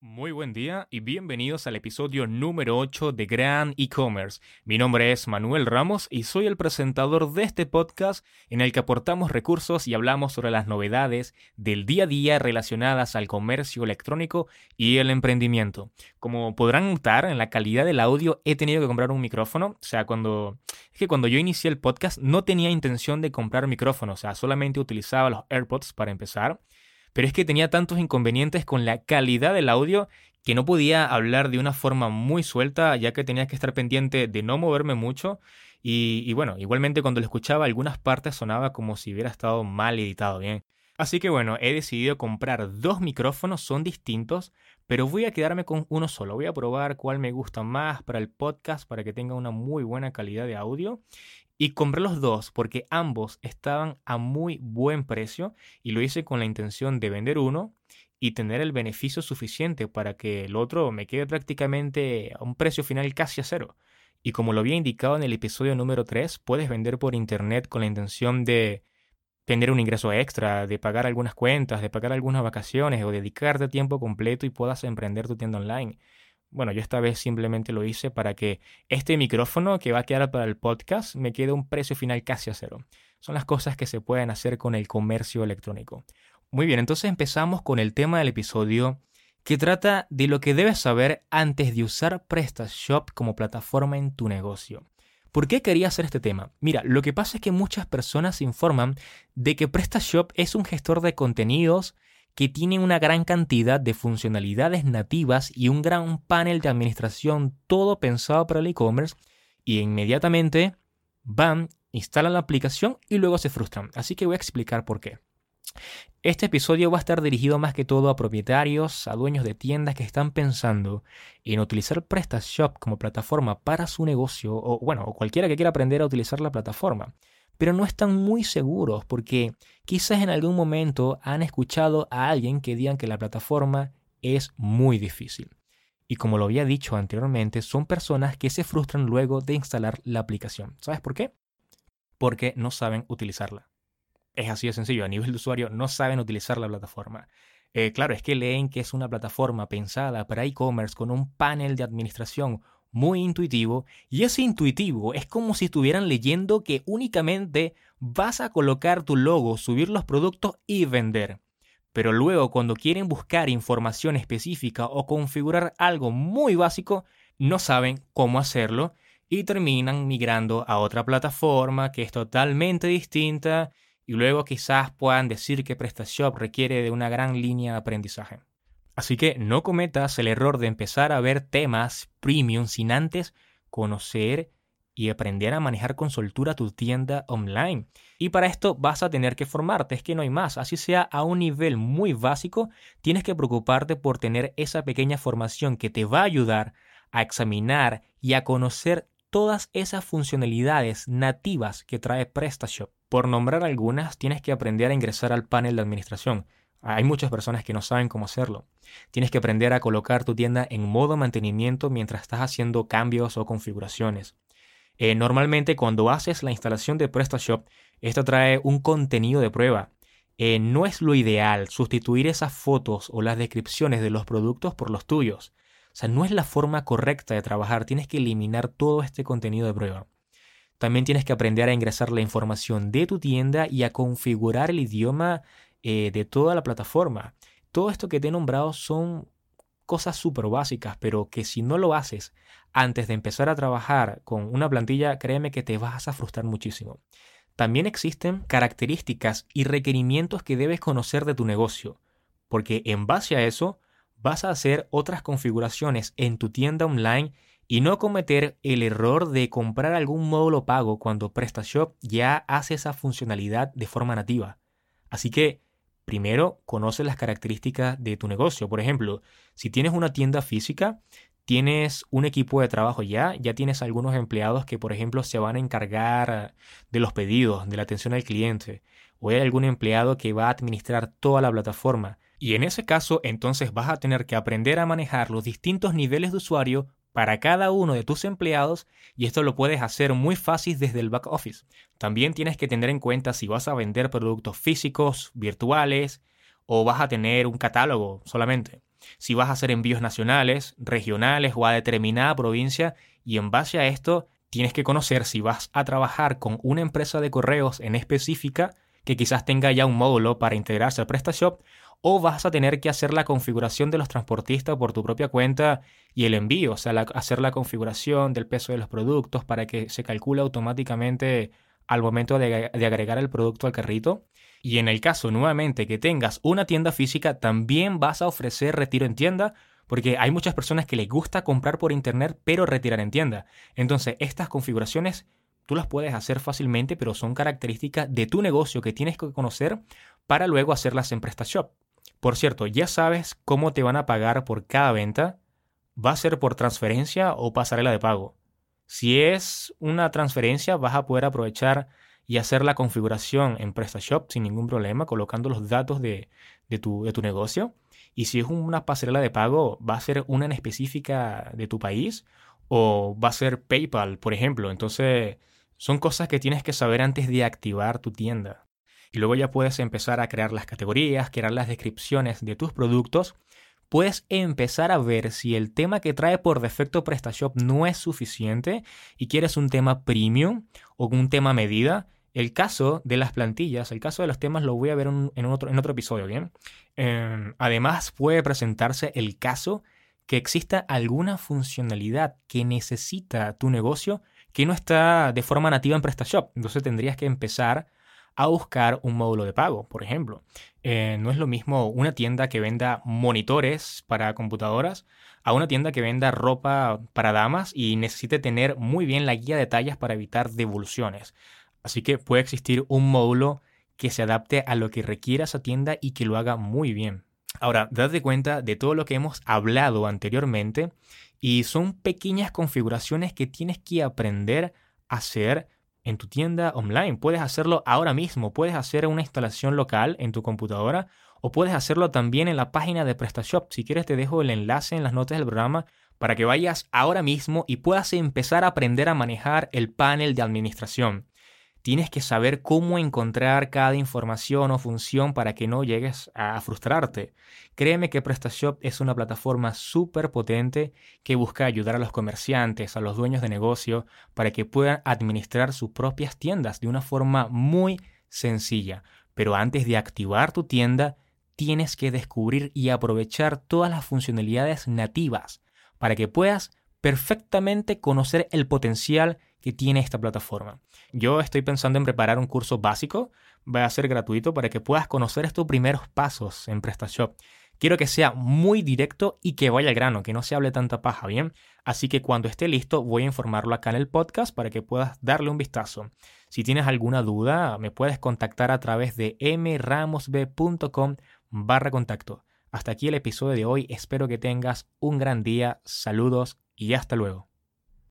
Muy buen día y bienvenidos al episodio número 8 de Gran E-Commerce. Mi nombre es Manuel Ramos y soy el presentador de este podcast en el que aportamos recursos y hablamos sobre las novedades del día a día relacionadas al comercio electrónico y el emprendimiento. Como podrán notar, en la calidad del audio he tenido que comprar un micrófono. O sea, cuando... Es que cuando yo inicié el podcast no tenía intención de comprar micrófono, o sea, solamente utilizaba los AirPods para empezar pero es que tenía tantos inconvenientes con la calidad del audio que no podía hablar de una forma muy suelta, ya que tenía que estar pendiente de no moverme mucho. Y, bueno, igualmente cuando lo escuchaba algunas partes sonaba como si hubiera estado mal editado bien. Así que bueno, he decidido comprar dos micrófonos, son distintos, pero voy a quedarme con uno solo. Voy a probar cuál me gusta más para el podcast, para que tenga una muy buena calidad de audio. Y compré los dos porque ambos estaban a muy buen precio y lo hice con la intención de vender uno y tener el beneficio suficiente para que el otro me quede prácticamente a un precio final casi a cero. Y como lo había indicado en el episodio número 3, puedes vender por internet con la intención de tener un ingreso extra, de pagar algunas cuentas, de pagar algunas vacaciones o dedicarte tiempo completo y puedas emprender tu tienda online. Bueno, yo esta vez simplemente lo hice para que este micrófono que va a quedar para el podcast me quede un precio final casi a cero. Son las cosas que se pueden hacer con el comercio electrónico. Muy bien, entonces empezamos con el tema del episodio que trata de lo que debes saber antes de usar PrestaShop como plataforma en tu negocio. ¿Por qué quería hacer este tema? Mira, lo que pasa es que muchas personas informan de que PrestaShop es un gestor de contenidos que tiene una gran cantidad de funcionalidades nativas y un gran panel de administración todo pensado para el e-commerce y inmediatamente van, instalan la aplicación y luego se frustran. Así que voy a explicar por qué. Este episodio va a estar dirigido más que todo a propietarios, a dueños de tiendas que están pensando en utilizar PrestaShop como plataforma para su negocio o bueno, o cualquiera que quiera aprender a utilizar la plataforma pero no están muy seguros porque quizás en algún momento han escuchado a alguien que digan que la plataforma es muy difícil. Y como lo había dicho anteriormente, son personas que se frustran luego de instalar la aplicación. ¿Sabes por qué? Porque no saben utilizarla. Es así de sencillo, a nivel de usuario no saben utilizar la plataforma. Eh, claro, es que leen que es una plataforma pensada para e-commerce con un panel de administración muy intuitivo y ese intuitivo es como si estuvieran leyendo que únicamente vas a colocar tu logo, subir los productos y vender. Pero luego cuando quieren buscar información específica o configurar algo muy básico, no saben cómo hacerlo y terminan migrando a otra plataforma que es totalmente distinta y luego quizás puedan decir que PrestaShop requiere de una gran línea de aprendizaje. Así que no cometas el error de empezar a ver temas premium sin antes conocer y aprender a manejar con soltura tu tienda online. Y para esto vas a tener que formarte, es que no hay más. Así sea a un nivel muy básico, tienes que preocuparte por tener esa pequeña formación que te va a ayudar a examinar y a conocer todas esas funcionalidades nativas que trae PrestaShop. Por nombrar algunas, tienes que aprender a ingresar al panel de administración. Hay muchas personas que no saben cómo hacerlo. Tienes que aprender a colocar tu tienda en modo mantenimiento mientras estás haciendo cambios o configuraciones. Eh, normalmente cuando haces la instalación de PrestaShop, esto trae un contenido de prueba. Eh, no es lo ideal sustituir esas fotos o las descripciones de los productos por los tuyos. O sea, no es la forma correcta de trabajar. Tienes que eliminar todo este contenido de prueba. También tienes que aprender a ingresar la información de tu tienda y a configurar el idioma eh, de toda la plataforma. Todo esto que te he nombrado son cosas súper básicas, pero que si no lo haces antes de empezar a trabajar con una plantilla, créeme que te vas a frustrar muchísimo. También existen características y requerimientos que debes conocer de tu negocio, porque en base a eso vas a hacer otras configuraciones en tu tienda online y no cometer el error de comprar algún módulo pago cuando PrestaShop ya hace esa funcionalidad de forma nativa. Así que Primero, conoce las características de tu negocio. Por ejemplo, si tienes una tienda física, tienes un equipo de trabajo ya, ya tienes algunos empleados que, por ejemplo, se van a encargar de los pedidos, de la atención al cliente, o hay algún empleado que va a administrar toda la plataforma. Y en ese caso, entonces vas a tener que aprender a manejar los distintos niveles de usuario para cada uno de tus empleados y esto lo puedes hacer muy fácil desde el back office. También tienes que tener en cuenta si vas a vender productos físicos, virtuales o vas a tener un catálogo solamente. si vas a hacer envíos nacionales, regionales o a determinada provincia y en base a esto tienes que conocer si vas a trabajar con una empresa de correos en específica que quizás tenga ya un módulo para integrarse al PrestaShop o vas a tener que hacer la configuración de los transportistas por tu propia cuenta y el envío, o sea, hacer la configuración del peso de los productos para que se calcule automáticamente al momento de, de agregar el producto al carrito. Y en el caso nuevamente que tengas una tienda física, también vas a ofrecer retiro en tienda, porque hay muchas personas que les gusta comprar por internet pero retirar en tienda. Entonces, estas configuraciones tú las puedes hacer fácilmente, pero son características de tu negocio que tienes que conocer para luego hacerlas en PrestaShop. Por cierto, ya sabes cómo te van a pagar por cada venta. ¿Va a ser por transferencia o pasarela de pago? Si es una transferencia, vas a poder aprovechar y hacer la configuración en PrestaShop sin ningún problema, colocando los datos de, tu, de tu negocio. Y si es una pasarela de pago, va a ser una en específica de tu país o va a ser PayPal, por ejemplo. Entonces, son cosas que tienes que saber antes de activar tu tienda. Y luego ya puedes empezar a crear las categorías, crear las descripciones de tus productos. Puedes empezar a ver si el tema que trae por defecto PrestaShop no es suficiente y quieres un tema premium o un tema medida. El caso de las plantillas, el caso de los temas lo voy a ver en, otro, en otro, episodio, ¿bien? Em, además puede presentarse el caso que exista alguna funcionalidad que necesita tu negocio que no está de forma nativa en PrestaShop. Entonces tendrías que empezar a buscar un módulo de pago, por ejemplo. Eh, no es lo mismo una tienda que venda monitores para computadoras a una tienda que venda ropa para damas y necesite tener muy bien la guía de tallas para evitar devoluciones. Así que puede existir un módulo que se adapte a lo que requiera esa tienda y que lo haga muy bien. Ahora, date cuenta de todo lo que hemos hablado anteriormente y son pequeñas configuraciones que tienes que aprender a hacer en tu tienda online. Puedes hacerlo ahora mismo, puedes hacer una instalación local en tu computadora o puedes hacerlo también en la página de PrestaShop. Si quieres te dejo el enlace en las notas del programa para que vayas ahora mismo y puedas empezar a aprender a manejar el panel de administración tienes que saber cómo encontrar cada información o función para que no llegues a frustrarte. Créeme que PrestaShop es una plataforma súper potente que busca ayudar a los comerciantes, a los dueños de negocio, para que puedan administrar sus propias tiendas de una forma muy sencilla. Pero antes de activar tu tienda, tienes que descubrir y aprovechar todas las funcionalidades nativas para que puedas perfectamente conocer el potencial que tiene esta plataforma. Yo estoy pensando en preparar un curso básico, va a ser gratuito para que puedas conocer estos primeros pasos en PrestaShop. Quiero que sea muy directo y que vaya al grano, que no se hable tanta paja, ¿bien? Así que cuando esté listo voy a informarlo acá en el podcast para que puedas darle un vistazo. Si tienes alguna duda, me puedes contactar a través de mramosb.com barra contacto. Hasta aquí el episodio de hoy, espero que tengas un gran día, saludos y hasta luego.